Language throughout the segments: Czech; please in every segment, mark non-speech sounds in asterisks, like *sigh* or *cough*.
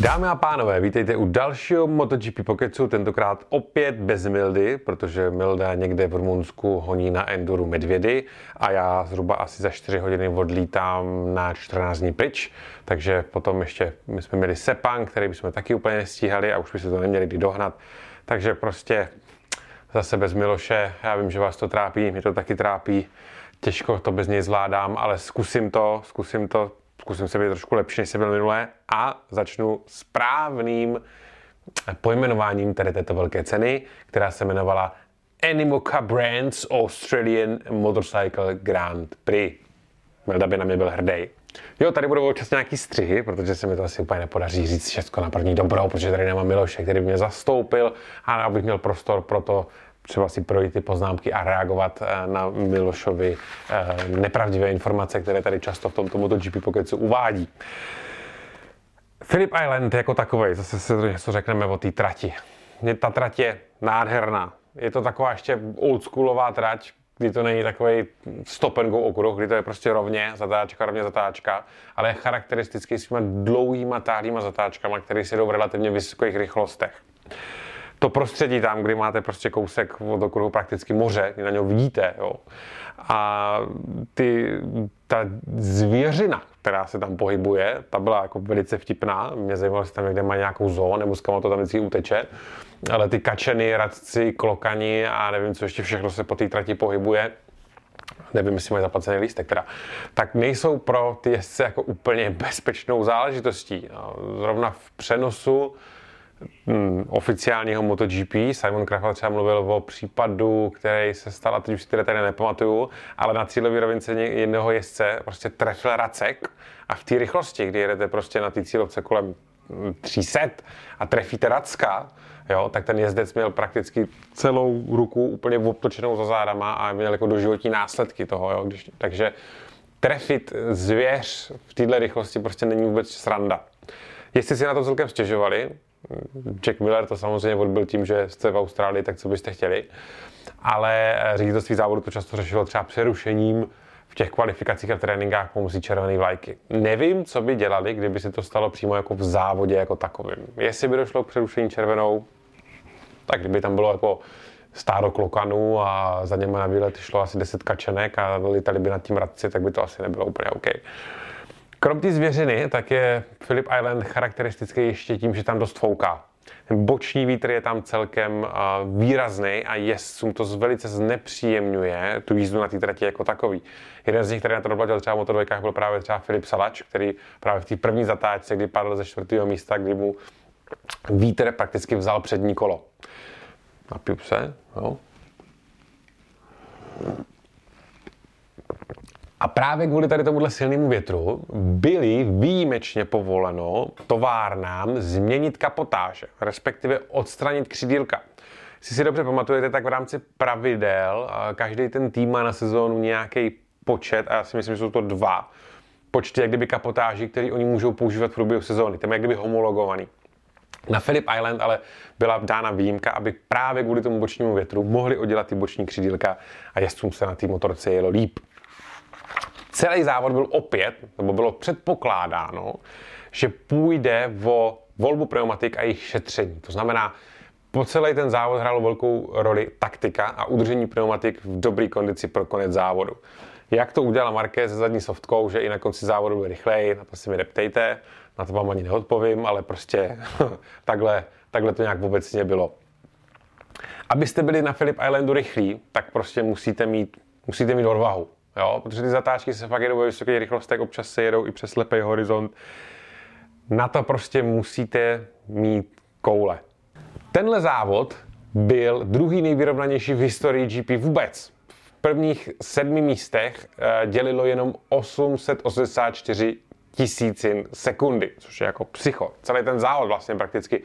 Dámy a pánové, vítejte u dalšího MotoGP Pokecu, tentokrát opět bez Mildy, protože Milda někde v Rumunsku honí na Enduru medvědy a já zhruba asi za 4 hodiny odlítám na 14 dní pryč, takže potom ještě my jsme měli Sepang, který bychom taky úplně nestíhali a už by se to neměli kdy dohnat, takže prostě zase bez Miloše, já vím, že vás to trápí, mě to taky trápí, těžko to bez něj zvládám, ale zkusím to, zkusím to, zkusím se být trošku lepší, než jsem byl minulé a začnu správným pojmenováním tady této velké ceny, která se jmenovala Animoca Brands Australian Motorcycle Grand Prix. Milda by na mě byl hrdý. Jo, tady budou občas nějaký střihy, protože se mi to asi úplně nepodaří říct všechno na první dobrou, protože tady nemám Miloše, který by mě zastoupil a abych měl prostor pro to třeba si projít ty poznámky a reagovat eh, na Milošovi eh, nepravdivé informace, které tady často v tomto MotoGP Pokecu uvádí. Philip Island jako takový, zase se něco řekneme o té trati. Ta trať je nádherná. Je to taková ještě oldschoolová trať, kdy to není takový stop and go okruh, kdy to je prostě rovně, zatáčka, rovně zatáčka, ale je charakteristický s těma dlouhýma, táhlýma zatáčkama, které se jdou v relativně vysokých rychlostech to prostředí tam, kdy máte prostě kousek od okruhu prakticky moře, kdy na něho vidíte, jo. A ty, ta zvěřina, která se tam pohybuje, ta byla jako velice vtipná. Mě zajímalo, jestli tam někde má nějakou zónu, nebo z to tam vždycky uteče. Ale ty kačeny, radci, klokani a nevím, co ještě všechno se po té trati pohybuje, nevím, jestli mají zaplacený lístek teda, tak nejsou pro ty jezdce jako úplně *laughs* bezpečnou záležitostí. Zrovna v přenosu mm, oficiálního MotoGP. Simon Krafal třeba mluvil o případu, který se stal, a teď už si tady nepamatuju, ale na cílové rovince jednoho jezdce prostě trefil racek a v té rychlosti, kdy jedete prostě na té cílovce kolem 300 a trefíte racka, jo, tak ten jezdec měl prakticky celou ruku úplně obtočenou za zádama a měl jako doživotní následky toho, jo, když, takže trefit zvěř v této rychlosti prostě není vůbec sranda. Jestli si na to celkem stěžovali, Jack Miller to samozřejmě odbil tím, že jste v Austrálii, tak co byste chtěli. Ale eh, ředitelství závodu to často řešilo třeba přerušením v těch kvalifikacích a v tréninkách pomocí červené vlajky. Nevím, co by dělali, kdyby se to stalo přímo jako v závodě jako takovým. Jestli by došlo k přerušení červenou, tak kdyby tam bylo jako stádo klokanů a za něma na výlet šlo asi 10 kačenek a litali by nad tím radci, tak by to asi nebylo úplně OK. Krom té zvěřiny, tak je Philip Island charakteristický ještě tím, že tam dost fouká. Ten boční vítr je tam celkem uh, výrazný a jezdcům to velice znepříjemňuje tu jízdu na té trati jako takový. Jeden z nich, který na to doplatil třeba v motodvojkách, byl právě třeba Filip Salač, který právě v té první zatáčce, kdy padl ze čtvrtého místa, kdy mu vítr prakticky vzal přední kolo. Napiju se, jo. A právě kvůli tady tomuhle silnému větru byly výjimečně povoleno továrnám změnit kapotáže, respektive odstranit křidílka. Jestli si dobře pamatujete, tak v rámci pravidel každý ten tým má na sezónu nějaký počet, a já si myslím, že jsou to dva počty jak kdyby kapotáží, které oni můžou používat v průběhu sezóny. Ten je jak kdyby homologovaný. Na Philip Island ale byla dána výjimka, aby právě kvůli tomu bočnímu větru mohli oddělat ty boční křídílka a jezdcům se na té motorce jelo líp. Celý závod byl opět, nebo bylo předpokládáno, že půjde o volbu pneumatik a jejich šetření. To znamená, po celý ten závod hrálo velkou roli taktika a udržení pneumatik v dobré kondici pro konec závodu. Jak to udělala Marquez se zadní softkou, že i na konci závodu byl rychlej, na to si mi neptejte, na to vám ani neodpovím, ale prostě *laughs* takhle, takhle to nějak obecně bylo. Abyste byli na Philip Islandu rychlí, tak prostě musíte mít, musíte mít odvahu. Jo? Protože ty zatáčky se fakt jedou ve vysoké rychlosti, občas se jedou i přes slepý horizont. Na to prostě musíte mít koule. Tenhle závod byl druhý nejvyrovnanější v historii GP vůbec. V prvních sedmi místech eh, dělilo jenom 884 tisícin sekundy, což je jako psycho. Celý ten závod vlastně prakticky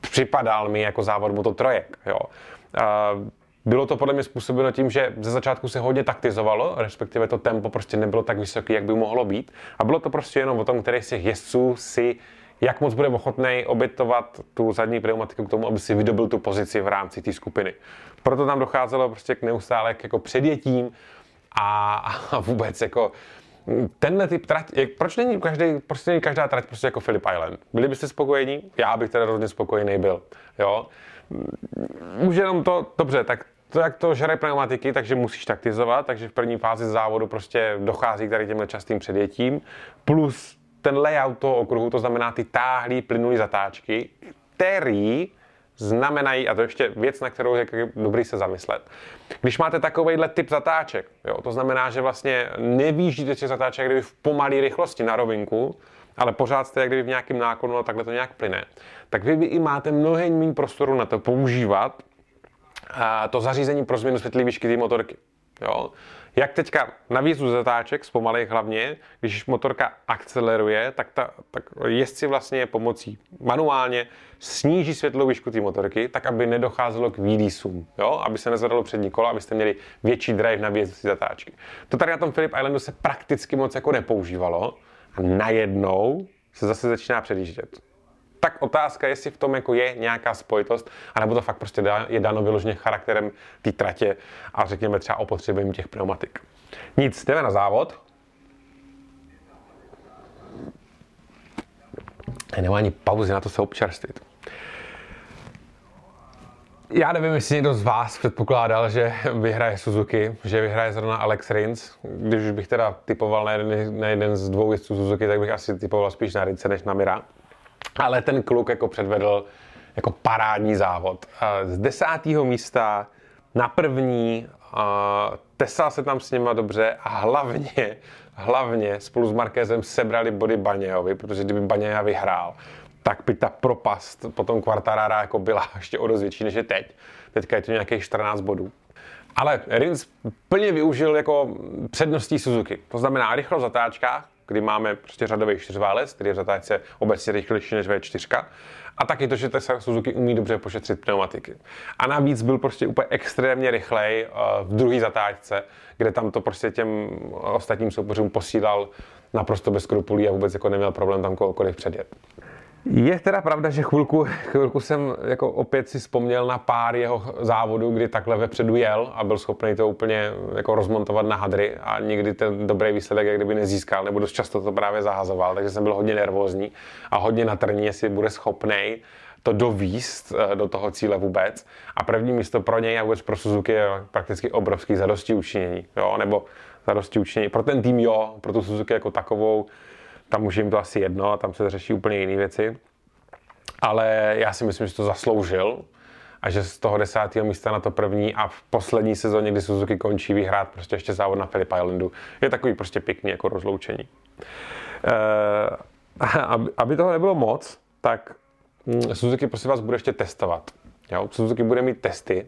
připadal mi jako závod moto trojek. Jo. Bylo to podle mě způsobeno tím, že ze začátku se hodně taktizovalo, respektive to tempo prostě nebylo tak vysoké, jak by mohlo být. A bylo to prostě jenom o tom, který z těch jezdců si jak moc bude ochotný obětovat tu zadní pneumatiku k tomu, aby si vydobil tu pozici v rámci té skupiny. Proto tam docházelo prostě k neustále k jako předjetím a, a vůbec jako tenhle typ trať, jak, proč není, každý, prostě není každá trať prostě jako Philip Island? Byli byste spokojení? Já bych teda rozhodně spokojený byl. Jo? Už jenom to, dobře, tak to, jak to žere pneumatiky, takže musíš taktizovat, takže v první fázi závodu prostě dochází k tady těmhle častým předjetím, plus ten layout toho okruhu, to znamená ty táhlý plynulý zatáčky, který znamenají, a to ještě věc, na kterou je dobrý se zamyslet. Když máte takovýhle typ zatáček, jo, to znamená, že vlastně nevýjíždíte těch zatáček kdyby v pomalé rychlosti na rovinku, ale pořád jste jak kdyby v nějakém náklonu a takhle to nějak plyne, tak vy, vy i máte mnohem méně prostoru na to používat a to zařízení pro změnu světlé výšky té motorky. Jo? Jak teďka na výzvu zatáček, zpomalej hlavně, když motorka akceleruje, tak, ta, tak jezdci vlastně pomocí manuálně sníží světlou výšku té motorky, tak aby nedocházelo k výdísům, jo? aby se nezvedalo přední kolo, abyste měli větší drive na výjezdu zatáčky. To tady na tom Philip Islandu se prakticky moc jako nepoužívalo a najednou se zase začíná předjíždět tak otázka, jestli v tom jako je nějaká spojitost, anebo to fakt prostě je dáno vyloženě charakterem té tratě a řekněme třeba opotřebením těch pneumatik. Nic, jdeme na závod. Nemá ani pauzy na to se občerstvit. Já nevím, jestli někdo z vás předpokládal, že vyhraje Suzuki, že vyhraje zrovna Alex Rins. Když už bych teda typoval na jeden, na jeden z dvou jezdců Suzuki, tak bych asi typoval spíš na Rince než na Mira. Ale ten kluk jako předvedl jako parádní závod. Z desátého místa na první, tesal se tam s nima dobře a hlavně, hlavně spolu s Markézem sebrali body Banějovi, protože kdyby Baněja vyhrál, tak by ta propast potom Quartarara jako byla *laughs* ještě o dost větší než je teď. Teďka je to nějakých 14 bodů. Ale Rins plně využil jako předností Suzuki. To znamená rychlo v zatáčkách, kdy máme prostě řadový čtyřválec, který je v zatáčce obecně rychlejší než V4. A taky to, že ta Suzuki umí dobře pošetřit pneumatiky. A navíc byl prostě úplně extrémně rychlej eh, v druhé zatáčce, kde tam to prostě těm ostatním soupeřům posílal naprosto bez skrupulí a vůbec jako neměl problém tam kohokoliv předjet. Je teda pravda, že chvilku, chvilku jsem jako opět si vzpomněl na pár jeho závodů, kdy takhle vepředu jel a byl schopný to úplně jako rozmontovat na hadry a nikdy ten dobrý výsledek jak kdyby nezískal, nebo dost často to právě zahazoval, takže jsem byl hodně nervózní a hodně na trní, jestli bude schopný to dovíst eh, do toho cíle vůbec. A první místo pro něj a vůbec pro Suzuki je prakticky obrovský zadosti učinění, jo, nebo zadosti učinění. Pro ten tým jo, pro tu Suzuki jako takovou tam už jim to asi jedno a tam se řeší úplně jiné věci. Ale já si myslím, že to zasloužil a že z toho desátého místa na to první a v poslední sezóně, kdy Suzuki končí, vyhrát prostě ještě závod na Philip Islandu, je takový prostě pěkný jako rozloučení. *laughs* E, aby toho nebylo moc, tak hm, Suzuki prosím vás bude ještě testovat. Jo? Suzuki bude mít testy,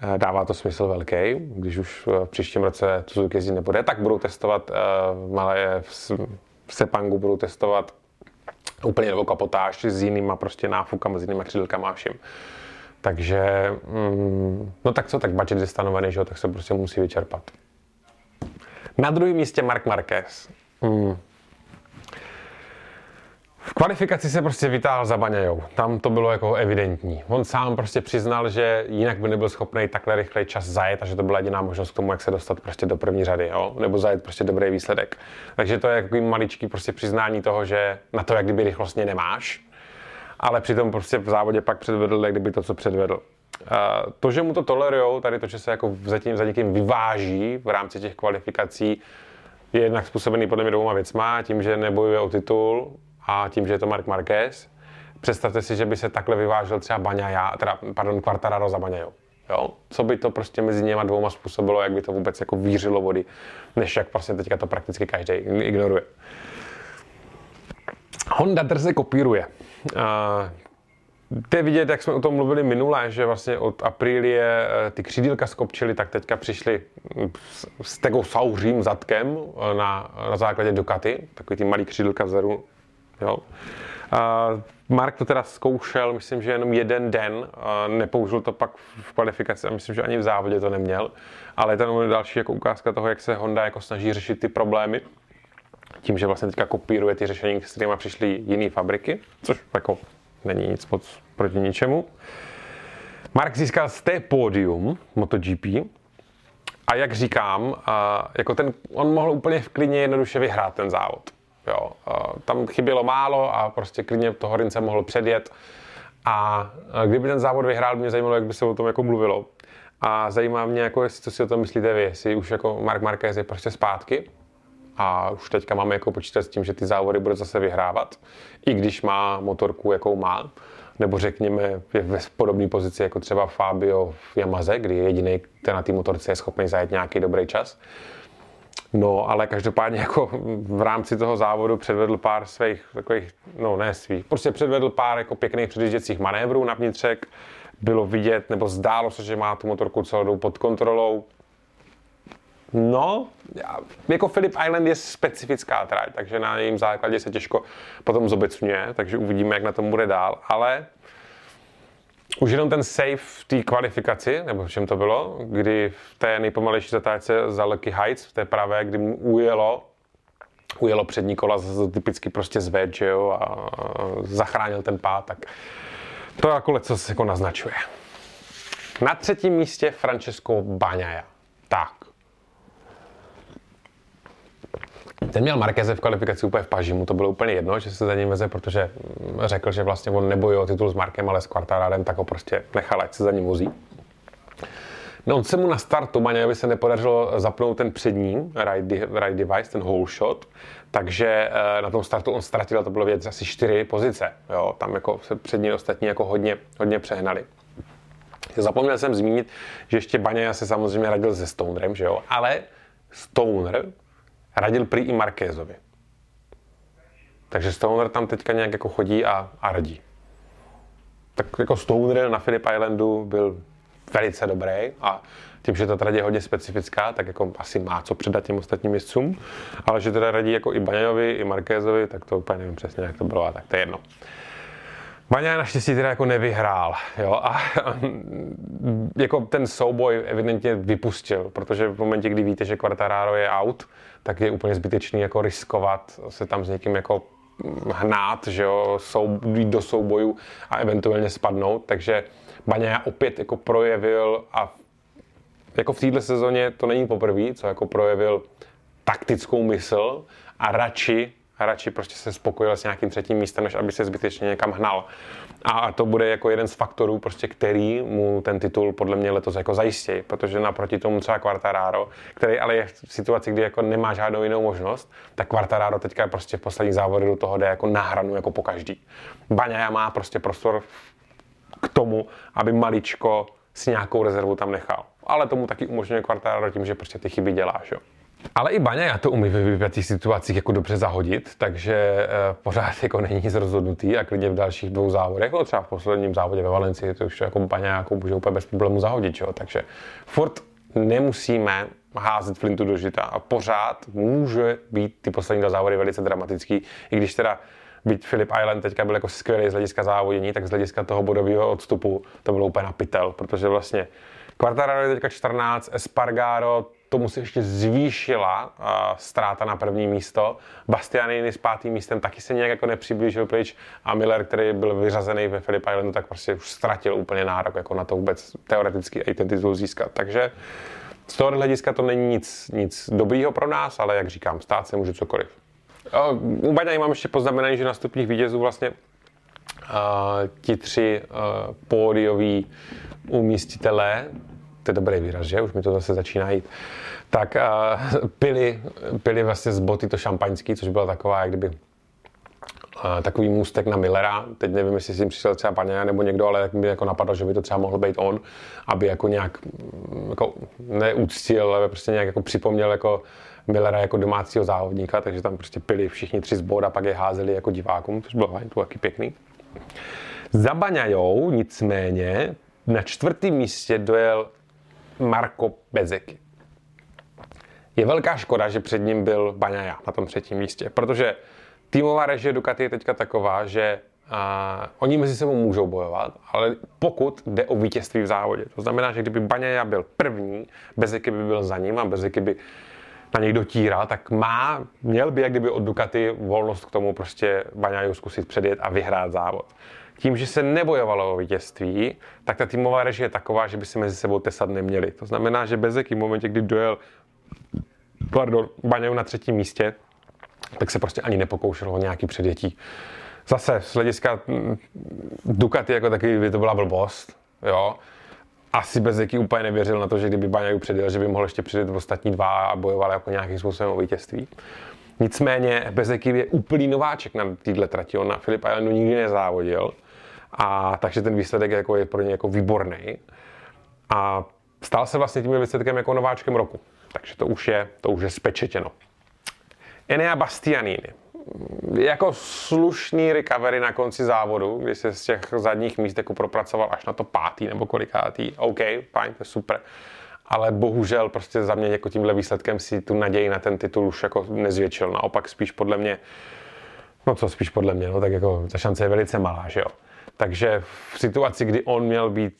eh, dává to smysl velký, když už v příštím roce Suzuki jezdit nebude, tak budou testovat uh, malé Sepangu budou testovat úplně novou kapotáž s jinýma prostě náfukama, s jinýma křídlkama a vším. Takže, mm, no tak co, tak budget je stanovený, že jo, tak se prostě musí vyčerpat. Na druhém místě Mark Marquez. Mm. V kvalifikaci se prostě vytáhl za Baňajou. Tam to bylo jako evidentní. On sám prostě přiznal, že jinak by nebyl schopný takhle rychlej čas zajet a že to byla jediná možnost k tomu, jak se dostat prostě do první řady, jo? nebo zajet prostě dobrý výsledek. Takže to je jako maličký prostě přiznání toho, že na to, jak kdyby rychlostně nemáš, ale přitom prostě v závodě pak předvedl, jak kdyby to, co předvedl. To, že mu to tolerujou, tady to, že se jako zatím za někým vyváží v rámci těch kvalifikací, je jednak způsobený podle mě dvouma věcma, tím, že nebojuje o titul a tím, že je to Mark Marquez, představte si, že by se takhle vyvážel třeba Baňaja, teda, pardon, Quartararo za Baňajou. Jo? Co by to prostě mezi něma dvouma způsobilo, jak by to vůbec jako vířilo vody, než jak vlastně teďka to prakticky každý ignoruje. Honda drze kopíruje. Uh, to vidět, jak jsme o tom mluvili minule, že vlastně od Aprilie eh, ty křídílka skopčily, tak teďka přišli s tegosauřím zadkem eh, na, na základě Ducati, takový ty malý křídílka vzadu Jo. A Mark to teda zkoušel, myslím, že jenom jeden den, a nepoužil to pak v kvalifikaci a myslím, že ani v závodě to neměl, ale je to další jako ukázka toho, jak se Honda jako snaží řešit ty problémy, tím, že vlastně teďka kopíruje ty řešení, s kterými přišly jiné fabriky, což jako není nic moc proti ničemu. Mark získal z té pódium MotoGP A jak říkám, jako ten, on mohl úplně v klidně jednoduše vyhrát ten závod. Jo, tam chybělo málo a prostě klidně to Horince mohl předjet. A kdyby ten závod vyhrál, mě zajímalo, jak by se o tom jako mluvilo. A zajímá mě, jako, jestli, co si o tom myslíte vy, jestli už jako Mark Marquez je prostě zpátky a už teďka máme jako počítat s tím, že ty závody bude zase vyhrávat, i když má motorku, jakou má, nebo řekněme je ve podobné pozici jako třeba Fabio v Yamaze, kdy je jediný, který na té motorce je schopný zajet nějaký dobrý čas. No, ale každopádně jako v rámci toho závodu předvedl pár svých takových, no ne svých, prostě předvedl pár jako pěkných předjížděcích manévrů na vnitřek. Bylo vidět, nebo zdálo se, že má tu motorku celou pod kontrolou. No, jako Philip Island je specifická trať, takže na jejím základě se těžko potom zobecňuje, takže uvidíme, jak na tom bude dál, ale už jenom ten save v té kvalifikaci, nebo v čem to bylo, kdy v té nejpomalejší zatáčce za Lucky Heights, v té pravé, kdy mu ujelo, ujelo přední kola, typicky prostě zved, že jo, a zachránil ten pád, tak to jako leco se jako naznačuje. Na třetím místě Francesco Bagnaia. Tak, Ten měl Markeze v kvalifikaci úplně v paži, mu to bylo úplně jedno, že se za ním veze, protože řekl, že vlastně on nebojuje o titul s Markem, ale s Quartararem, tak ho prostě nechal, ať se za ním vozí. No on se mu na startu Maňovi se nepodařilo zapnout ten přední ride, ride device, ten whole shot, takže eh, na tom startu on ztratil, to bylo věc asi čtyři pozice. Jo, tam jako se přední ostatní jako hodně, hodně přehnali. Zapomněl jsem zmínit, že ještě Baňa se samozřejmě radil se Stonerem, že jo, ale Stoner radil prý i Markézovi. Takže Stoner tam teďka nějak jako chodí a, a radí. Tak jako Stoner na Philip Islandu byl velice dobrý a tím, že ta trať je hodně specifická, tak jako asi má co předat těm ostatním jezdcům, ale že teda radí jako i Baňajovi, i Markézovi, tak to úplně nevím přesně, jak to bylo, a tak to je jedno. Baňa naštěstí teda jako nevyhrál, jo, a *laughs* jako ten souboj evidentně vypustil, protože v momentě, kdy víte, že Quartararo je out, tak je úplně zbytečný jako riskovat se tam s někým jako hnát, že jo, sou, jít do soubojů a eventuálně spadnout, takže Baňa opět jako projevil a jako v této sezóně to není poprvé, co jako projevil taktickou mysl a radši radši prostě se spokojil s nějakým třetím místem, než aby se zbytečně někam hnal. A to bude jako jeden z faktorů, prostě, který mu ten titul podle mě letos jako zajistí, protože naproti tomu třeba Quartararo, který ale je v situaci, kdy jako nemá žádnou jinou možnost, tak Quartararo teďka prostě v poslední závodu do toho jde jako na hranu jako po každý. Baňaja má prostě prostor k tomu, aby maličko si nějakou rezervu tam nechal. Ale tomu taky umožňuje Quartararo tím, že prostě ty chyby děláš. Jo. Ale i Baňa já to umí ve vypjatých situacích jako dobře zahodit, takže e, pořád jako není nic rozhodnutý a klidně v dalších dvou závodech, no třeba v posledním závodě ve Valencii, to už jako Baňa jako může úplně bez problému zahodit, jo? takže furt nemusíme házet flintu do žita a pořád může být ty poslední dva závody velice dramatický, i když teda byť Philip Island teďka byl jako skvělý z hlediska závodění, tak z hlediska toho bodového odstupu to bylo úplně na pytel, protože vlastně Quartararo je teďka 14, Espargaro tomu se ještě zvýšila uh, ztráta na první místo. Bastianini s pátým místem taky se nějak jako nepřiblížil pryč a Miller, který byl vyřazený ve Philip Islandu, tak prostě už ztratil úplně nárok jako na to vůbec teoreticky i ten titul získat. Takže z toho hlediska to není nic, nic dobrýho pro nás, ale jak říkám, stát se může cokoliv. Uh, u mám ještě poznamenaný, že nastupních vítězů vlastně uh, ti tři uh, pódioví umístitelé to je dobrý výraz, že? Už mi to zase začíná jít. Tak uh, *laughs* pili, pili vlastně z boty to šampaňský, což byla taková, jak kdyby takový můstek na Millera. Teď nevím, jestli si přišel třeba paně nebo někdo, ale mi jako napadlo, že by to třeba mohl být on, aby jako nějak mm, jako neúctil, ale prostě nějak jako připomněl jako Millera jako domácího závodníka, takže tam prostě pili všichni tři z a pak je házeli jako divákům, což bylo fajn, to taky pěkný. Za Baňajou nicméně na čtvrtém místě dojel Marko Bezeky. Je velká škoda, že před ním byl Baňaja na tom třetím místě, protože týmová režie Ducati je teďka taková, že a, oni mezi sebou můžou bojovat, ale pokud jde o vítězství v závodě. To znamená, že kdyby Baňaja byl první, Bezeky by byl za ním a Bezeky by na něj dotíral, tak má, měl by jak kdyby od Ducati volnost k tomu prostě Baňaju zkusit předjet a vyhrát závod. Tím, že se nebojovalo o vítězství, tak ta týmová režie je taková, že by si mezi sebou tesat neměli. To znamená, že Bezek v momentě, kdy dojel pardon, Baňaju na třetím místě, tak se prostě ani nepokoušel o nějaký předjetí. Zase z hlediska mm, Ducati jako takový by to byla blbost, jo. Asi Bezeky úplně nevěřil na to, že kdyby Baňaju předjel, že by mohl ještě předjet ostatní dva a bojoval jako nějakým způsobem o vítězství. Nicméně Bezeky je úplný nováček na této trati, on na Filip Islandu nikdy nezávodil, a takže ten výsledek jako je pro ně jako výborný. A stal se vlastně tím výsledkem jako nováčkem roku. Takže to už je, to už je spečetěno. Enea Bastianini. Jako slušný recovery na konci závodu, kdy se z těch zadních míst jako propracoval až na to pátý nebo kolikátý. OK, fajn, to je super. Ale bohužel prostě za mě jako tímhle výsledkem si tu naději na ten titul už jako nezvětšil. Naopak spíš podle mě, no co spíš podle mě, no tak jako ta šance je velice malá, že jo. Takže v situaci, kdy on měl být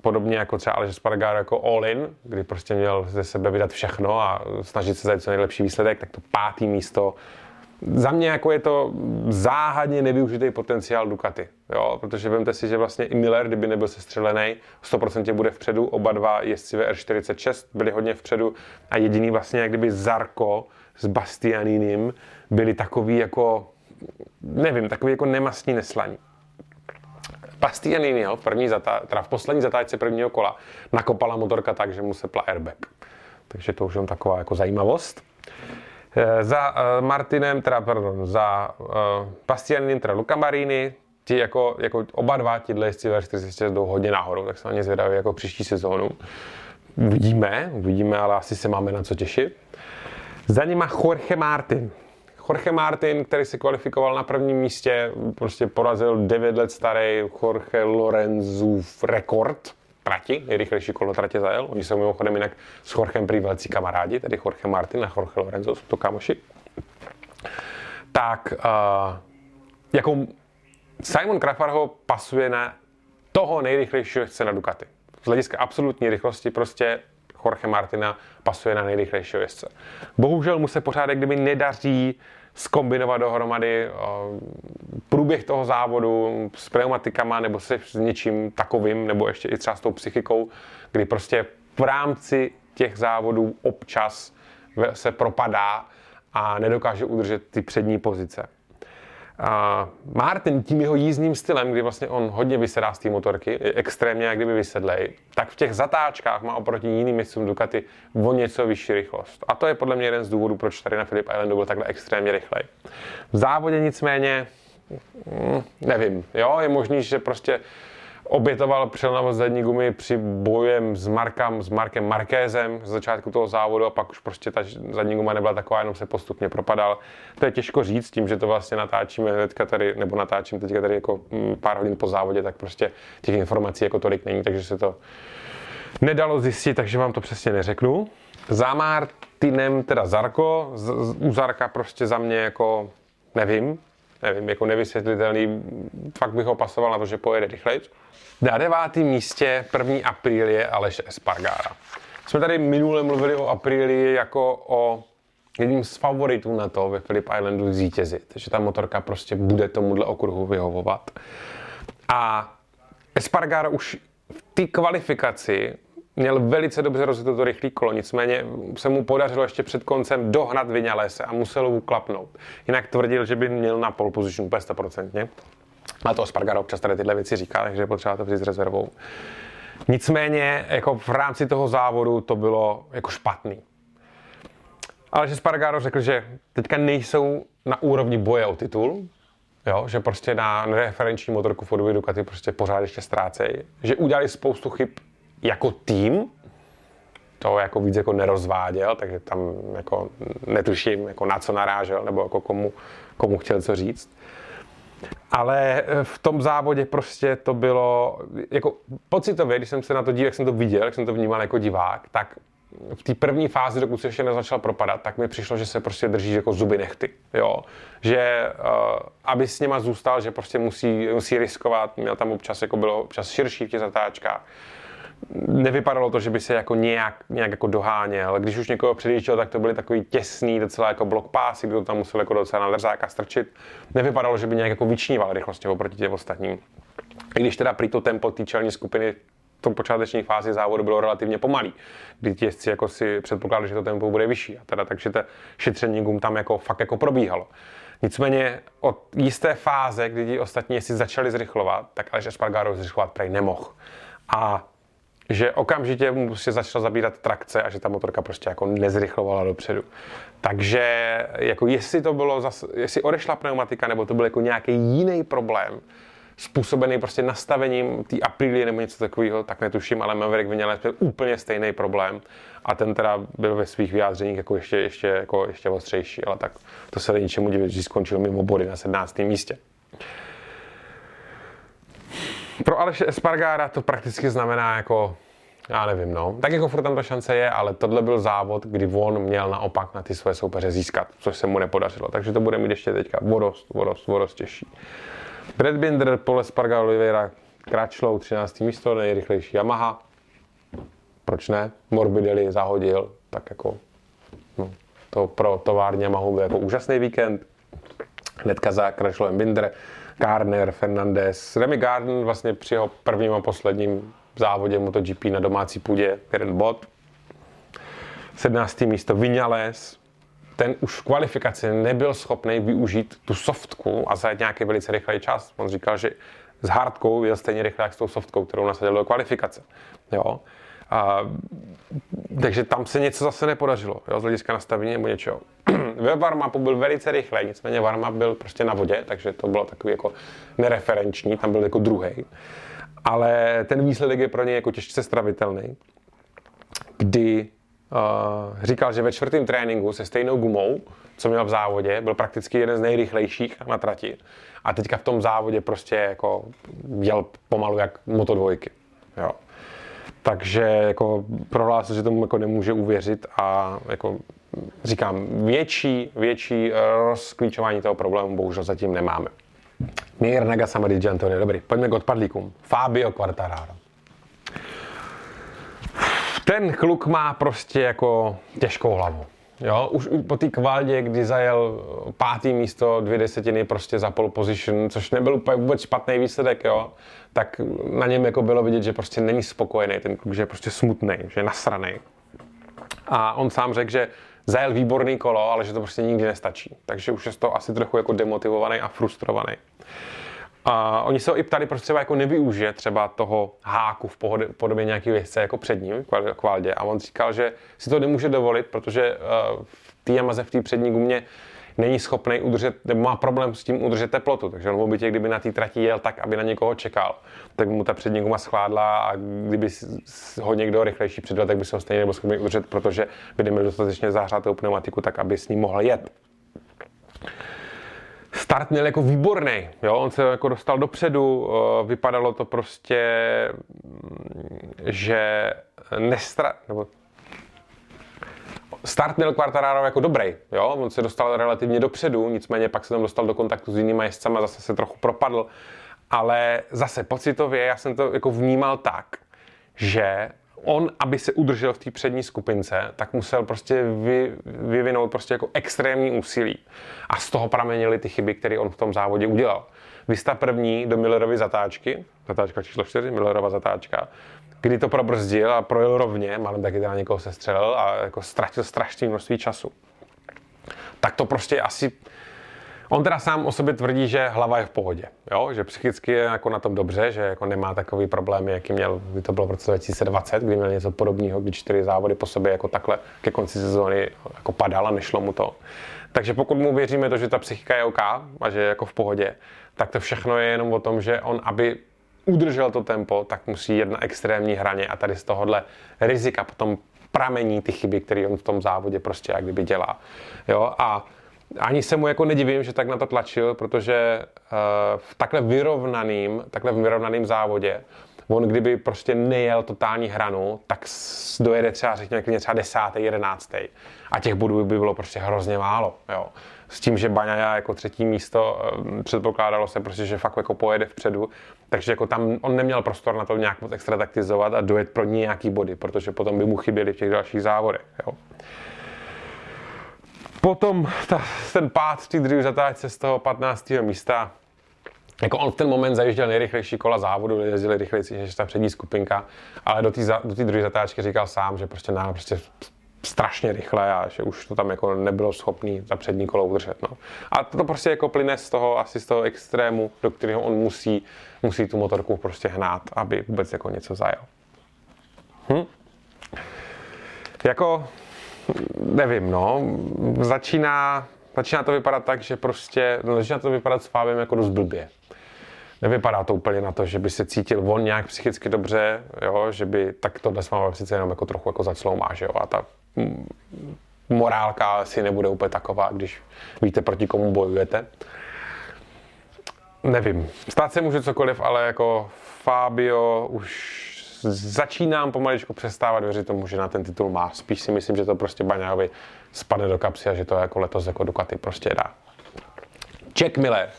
podobně jako třeba Aleš Spargaro jako all in, kdy prostě měl ze sebe vydat všechno a snažit se zajít co nejlepší výsledek, tak to pátý místo za mě jako je to záhadně nevyužitý potenciál Ducati, jo? protože vemte si, že vlastně i Miller, kdyby nebyl sestřelený, 100% bude vpředu, oba dva jezdci VR46 byli hodně vpředu a jediný vlastně jak kdyby Zarko s Bastianinem byli takový jako, nevím, takový jako nemastní neslaní. Bastianini, v, první zatá, teda v poslední zatáčce prvního kola nakopala motorka tak, že mu sepla airbag. Takže to už je taková jako zajímavost. Eh, za uh, Martinem, teda, pardon, za uh, Bastianinem, teda Luca Marini, ti jako, jako oba dva ti jezdci v 46 jdou hodně nahoru, tak se na ně zvědavý jako příští sezónu. Uvidíme, uvidíme, ale asi se máme na co těšit. Za nima Jorge Martin. Jorge Martin, který se kvalifikoval na prvním místě, prostě porazil 9 let starý Jorge Lorenzův rekord trati, nejrychlejší kolo tratě zajel. Oni jsou mimochodem jinak s Jorgem prý velcí kamarádi, tedy Jorge Martin a Jorge Lorenzo, jsou to kamoši. Tak uh, jako Simon Krafarho pasuje na toho nejrychlejšího chce na Ducati. Z hlediska absolutní rychlosti prostě Jorge Martina pasuje na nejrychlejšího jezdce. Bohužel mu se pořád kdyby nedaří skombinovat dohromady průběh toho závodu s pneumatikama nebo se s něčím takovým, nebo ještě i třeba s tou psychikou, kdy prostě v rámci těch závodů občas se propadá a nedokáže udržet ty přední pozice. Uh, Martin tím jeho jízdním stylem, kdy vlastně on hodně vysedá z té motorky, extrémně jak kdyby vysedlej, tak v těch zatáčkách má oproti jiným městům Ducati o něco vyšší rychlost. A to je podle mě jeden z důvodů, proč tady na Philip Islandu byl takhle extrémně rychlej. V závodě nicméně, mm, nevím, jo, je možný, že prostě obětoval přilnavost zadní gumy při bojem s, Markem, s Markem Markézem z začátku toho závodu a pak už prostě ta zadní guma nebyla taková, jenom se postupně propadal. To je těžko říct tím, že to vlastně natáčíme teďka tady, nebo natáčím teďka tady jako mm, pár hodin po závodě, tak prostě těch informací jako tolik není, takže se to nedalo zjistit, takže vám to přesně neřeknu. Za Martinem teda Zarko, z, u Zarka prostě za mě jako nevím, nevím, jako nevysvětlitelný, fakt bych ho pasoval na to, že pojede rychleji. Na devátém místě první je Aleš Espargara. Jsme tady minule mluvili o Aprilii jako o jedním z favoritů na to ve Philip Islandu zvítězit, že ta motorka prostě bude tomuhle okruhu vyhovovat. A Espargara už v té kvalifikaci měl velice dobře rozjeto to rychlý kolo, nicméně se mu podařilo ještě před koncem dohnat Vinalese a muselo mu klapnout. Jinak tvrdil, že by měl na pole position úplně 100%. A to Spargaro občas tady tyhle věci říká, takže potřeba to vzít s rezervou. Nicméně jako v rámci toho závodu to bylo jako špatný. Ale že Spargaro řekl, že teďka nejsou na úrovni boje o titul, jo, že prostě na referenční motorku Fordu Ducati prostě pořád ještě ztrácejí, že udělali spoustu chyb jako tým, to jako víc jako nerozváděl, takže tam jako netuším, jako na co narážel, nebo jako komu, komu chtěl co říct. Ale eh, v tom závodě prostě to bylo, jako pocitově, když jsem se na to díval, jak jsem to viděl, jak jsem to vnímal jako divák, tak v té první fázi, dokud se ještě nezačal propadat, tak mi přišlo, že se prostě drží jako zuby nechty, jo. Že uh, aby s něma zůstal, že prostě musí, musí riskovat, měl tam občas, jako bylo občas širší v těch zatáčkách nevypadalo to, že by se jako nějak, nějak jako doháněl. Když už někoho předjížděl, tak to byly takový těsný, docela jako blok pásy, kdo tam musel jako docela na držáka strčit. Nevypadalo, že by nějak jako vyčníval rychlostně oproti těm ostatním. I když teda prý to tempo té čelní skupiny v tom počáteční fázi závodu bylo relativně pomalý, kdy ti jezdci jako si předpokládali, že to tempo bude vyšší. A teda takže to šetření gum tam jako fakt jako probíhalo. Nicméně od jisté fáze, kdy ti ostatní si začali zrychlovat, tak Aleš Espargaro zrychlovat prej nemohl. A že okamžitě mu prostě začala zabírat trakce a že ta motorka prostě jako nezrychlovala dopředu. Takže jako jestli to bylo zase, jestli odešla pneumatika, nebo to byl jako nějaký jiný problém, způsobený prostě nastavením té Aprilie nebo něco takového, tak netuším, ale Maverick byl úplně stejný problém a ten teda byl ve svých vyjádřeních jako ještě, ještě, jako ještě ostřejší, ale tak to se ničemu divit, že skončil mimo body na 17. místě. Pro Aleše Espargára to prakticky znamená jako já nevím, no. Tak jako furt tam ta šance je, ale tohle byl závod, kdy on měl naopak na ty své soupeře získat, což se mu nepodařilo. Takže to bude mít ještě teďka vodost, vodost, vodost těžší. Brad Binder, Paul Espargaro, Oliveira, Crutchlow, 13. místo, nejrychlejší Yamaha. Proč ne? Morbidelli zahodil, tak jako no, to pro továrně Yamahu byl jako úžasný víkend. Hnedka za Crutchlowem Binder, Garner, Fernandez, Remy Garden vlastně při jeho prvním a posledním závodě MotoGP na domácí půdě jeden bod. 17. místo Vinales, ten už v kvalifikaci nebyl schopný využít tu softku a zajet nějaký velice rychlý čas. On říkal, že s hardkou jel stejně rychle jak s tou softkou, kterou nasadil do kvalifikace. Jo? A, takže tam se něco zase nepodařilo, jo, z hlediska nastavení nebo něčeho. *clears throat* Ve warm byl velice rychle, nicméně warm byl prostě na vodě, takže to bylo takový jako nereferenční, tam byl jako druhý. Ale ten výsledek je pro něj jako těžce stravitelný, kdy uh, říkal, že ve čtvrtém tréninku se stejnou gumou, co měl v závodě, byl prakticky jeden z nejrychlejších na trati. A teďka v tom závodě prostě jako jel pomalu jak moto dvojky. Jo. Takže jako prohlásil, že tomu jako nemůže uvěřit a jako říkám, větší, větší rozklíčování toho problému bohužel zatím nemáme. Mir Nagasama di Giantonio. Dobrý, pojďme k odpadlíkům. Fabio Quartararo. Ten kluk má prostě jako těžkou hlavu. Jo, už po té kvaldě, kdy zajel pátý místo, dvě desetiny prostě za pole position, což nebyl úplně vůbec špatný výsledek, jo, tak na něm jako bylo vidět, že prostě není spokojený ten kluk, že je prostě smutný, že je nasraný. A on sám řekl, že zajel výborný kolo, ale že to prostě nikdy nestačí. Takže už je to asi trochu jako demotivovaný a frustrovaný. A oni se ho i ptali, proč třeba jako nevyužije třeba toho háku v podobě nějakého jezdce jako před ním, kvaldě. A on říkal, že si to nemůže dovolit, protože uh, v té Yamaze, v té přední gumě není schopný udržet, nebo má problém s tím udržet teplotu. Takže on v bytě, kdyby na té trati jel tak, aby na někoho čekal, tak by mu ta přední guma schvádla a kdyby ho někdo rychlejší předvedl, tak by se ho stejně nebyl schopný udržet, protože by neměl dostatečně zahřátou pneumatiku, tak aby s ním mohl jet. Start měl jako výborný, jo? on se jako dostal dopředu, eh, vypadalo to prostě, mm, že nestra... nebo start měl Quartararo jako dobrý, jo? on se dostal relativně dopředu, nicméně pak se tam dostal do kontaktu s jinými jezdcami, zase se trochu propadl, ale zase pocitově já jsem to jako vnímal tak, že on, aby se udržel v té přední skupince, tak musel prostě vy, vyvinout prostě jako extrémní úsilí. A z toho pramenily ty chyby, které on v tom závodě udělal. Vysta první do Millerovy zatáčky, zatáčka číslo 4, Millerova zatáčka, kdy to probrzdil a projel rovně, málem taky teda někoho se střelil a jako ztratil strašné množství času. Tak to prostě asi On teda sám o sobě tvrdí, že hlava je v pohodě, jo? že psychicky je jako na tom dobře, že jako nemá takový problémy, jaký měl, kdy to bylo v roce 2020, kdy měl něco podobného, kdy čtyři závody po sobě jako takhle ke konci sezóny jako padal a nešlo mu to. Takže pokud mu věříme to, že ta psychika je OK a že je jako v pohodě, tak to všechno je jenom o tom, že on, aby udržel to tempo, tak musí jít na extrémní hraně a tady z tohohle rizika potom pramení ty chyby, které on v tom závodě prostě jak kdyby dělá. Jo? A ani se mu jako nedivím, že tak na to tlačil, protože uh, v takhle vyrovnaným, takhle vyrovnaným závodě On kdyby prostě nejel totální hranu, tak dojede třeba, řekněme, třeba desátý, jedenáctý. A těch bodů by bylo prostě hrozně málo. Jo. S tím, že Baňaja jako třetí místo eh, předpokládalo se prostě, že fakt jako pojede vpředu, takže jako tam on neměl prostor na to nějak moc extra taktizovat a dojet pro nějaký body, protože potom by mu chyběly v těch dalších závodech. Jo. Potom ta, ten pád té druhé zatáčce z toho 15. místa, jako on v ten moment zajížděl nejrychlejší kola závodu, jezdili rychlejší než ta přední skupinka, ale do té do druhé zatáčky říkal sám, že prostě nám prostě strašně rychle a že už to tam jako nebylo schopný za přední kolo udržet. No. A to prostě jako plyne z toho, asi z toho extrému, do kterého on musí, musí tu motorku prostě hnát, aby vůbec jako něco zajel. Hm? Jako, nevím, no, začíná, začíná to vypadat tak, že prostě, no, začíná to vypadat s Fábem jako dost blbě. Nevypadá to úplně na to, že by se cítil on nějak psychicky dobře, jo, že by tak tohle s váma přece jenom jako trochu jako zacloumá, že jo, a ta morálka asi nebude úplně taková, když víte, proti komu bojujete. Nevím, stát se může cokoliv, ale jako Fabio už začínám pomaličku přestávat věřit tomu, že na ten titul má. Spíš si myslím, že to prostě Baňávi spadne do kapsy a že to jako letos jako Ducati prostě dá. Jack Miller.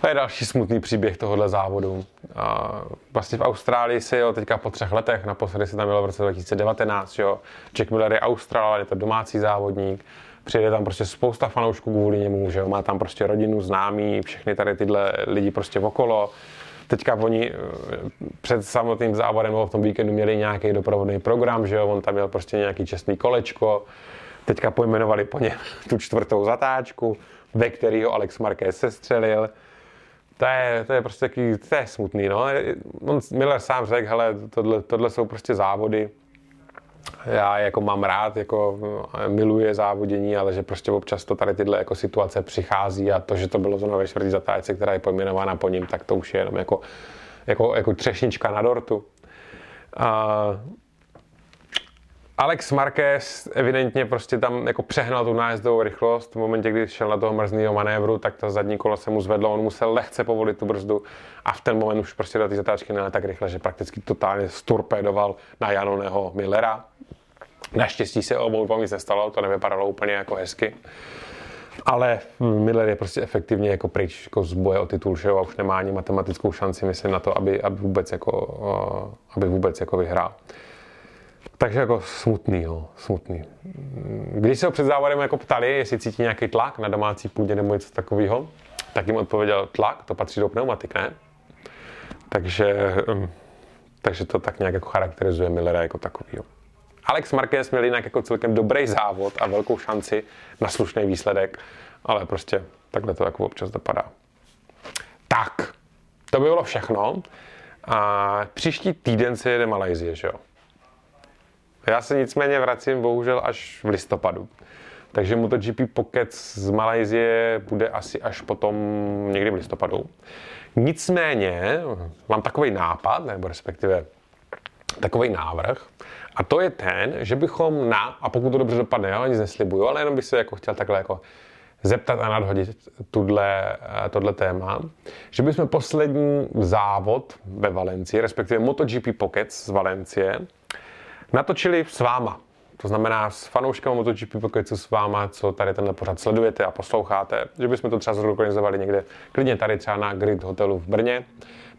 To je další smutný příběh tohohle závodu. A vlastně v Austrálii si jo, teďka po třech letech, naposledy se tam bylo v roce 2019, jo. Jack Miller je Austrál, je to domácí závodník, přijede tam prostě spousta fanoušků kvůli němu, že jo. má tam prostě rodinu, známí, všechny tady tyhle lidi prostě okolo. Teďka oni eh, před samotným závodem v tom víkendu měli nějaký doprovodný program, že jo, on tam měl prostě nějaký čestný kolečko, teďka pojmenovali po něm *laughs* tu čtvrtou zatáčku, ve kterého Alex Marquez se střelil to je, to je prostě takový, to je smutný, no. On Miller sám řekl, hele, tohle, tohle jsou prostě závody, já jako mám rád, jako miluje závodění, ale že prostě občas to tady tyhle jako situace přichází a to, že to bylo zrovna ve čtvrtý zatáčce, která je pojmenována po ním, tak to už je jenom jako, jako, jako třešnička na dortu. A Alex Marquez evidentně prostě tam jako přehnal tu nájezdovou rychlost. V momentě, kdy šel na toho mrzného manévru, tak to zadní kolo se mu zvedlo, on musel lehce povolit tu brzdu a v ten moment už prostě do té zatáčky nejel tak rychle, že prakticky totálně sturpedoval na Janoného Millera. Naštěstí se obou nic nestalo, to nevypadalo úplně jako hezky. Ale Miller je prostě efektivně jako pryč jako z boje o titul, že jo, a už nemá ani matematickou šanci, myslím, na to, aby, aby vůbec jako, aby vůbec jako vyhrál. Takže jako smutný, jo, smutný. Když se ho před závodem jako ptali, jestli cítí nějaký tlak na domácí půdě nebo něco takového, tak jim odpověděl tlak, to patří do pneumatik, ne? Takže, hm, takže to tak nějak jako charakterizuje Millera jako takovýho. Alex Marquez měl jinak jako celkem dobrý závod a velkou šanci na slušný výsledek, ale prostě takhle to jako občas dopadá. Tak, to by bylo všechno. A příští týden se jede Malajzie, že jo? Já se nicméně vracím bohužel až v listopadu. Takže MotoGP Pocket z Malajzie bude asi až potom někdy v listopadu. Nicméně mám takový nápad, nebo respektive takový návrh, a to je ten, že bychom na, a pokud to dobře dopadne, já nic neslibuju, ale jenom bych se jako chtěl takhle jako zeptat a nadhodit tuhle, tohle téma, že bychom poslední závod ve Valencii, respektive MotoGP Pocket z Valencie, natočili s váma. To znamená s fanouškem MotoGP Pokeců s váma, co tady tenhle pořad sledujete a posloucháte, že bychom to třeba zorganizovali někde, klidně tady třeba na Grid hotelu v Brně,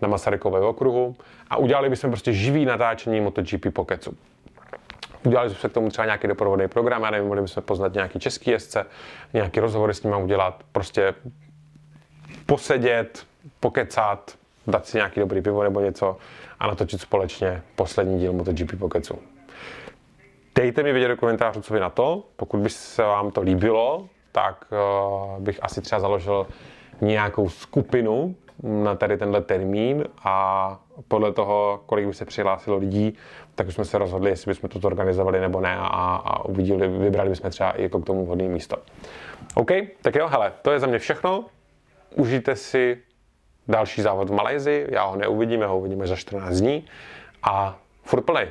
na Masarykově okruhu a udělali bychom prostě živý natáčení MotoGP Pokeců. Udělali jsme k tomu třeba nějaký doprovodný program, já nevím, mohli bychom poznat nějaký český jezdce, nějaký rozhovory s nimi udělat, prostě posedět, pokecat, dát si nějaký dobrý pivo nebo něco a natočit společně poslední díl MotoGP Pokecu. Dejte mi vědět do komentářů, co vy na to. Pokud by se vám to líbilo, tak uh, bych asi třeba založil nějakou skupinu na tady tenhle termín a podle toho, kolik by se přihlásilo lidí, tak jsme se rozhodli, jestli bychom to zorganizovali nebo ne a, a uvidili, vybrali bychom třeba i jako k tomu vhodné místo. OK, tak jo, hele, to je za mě všechno. Užijte si další závod v Malézii, já ho neuvidím, já ho uvidíme za 14 dní a furt play.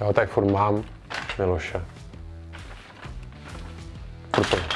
Jo, tak furt mám Miloše. Furt play.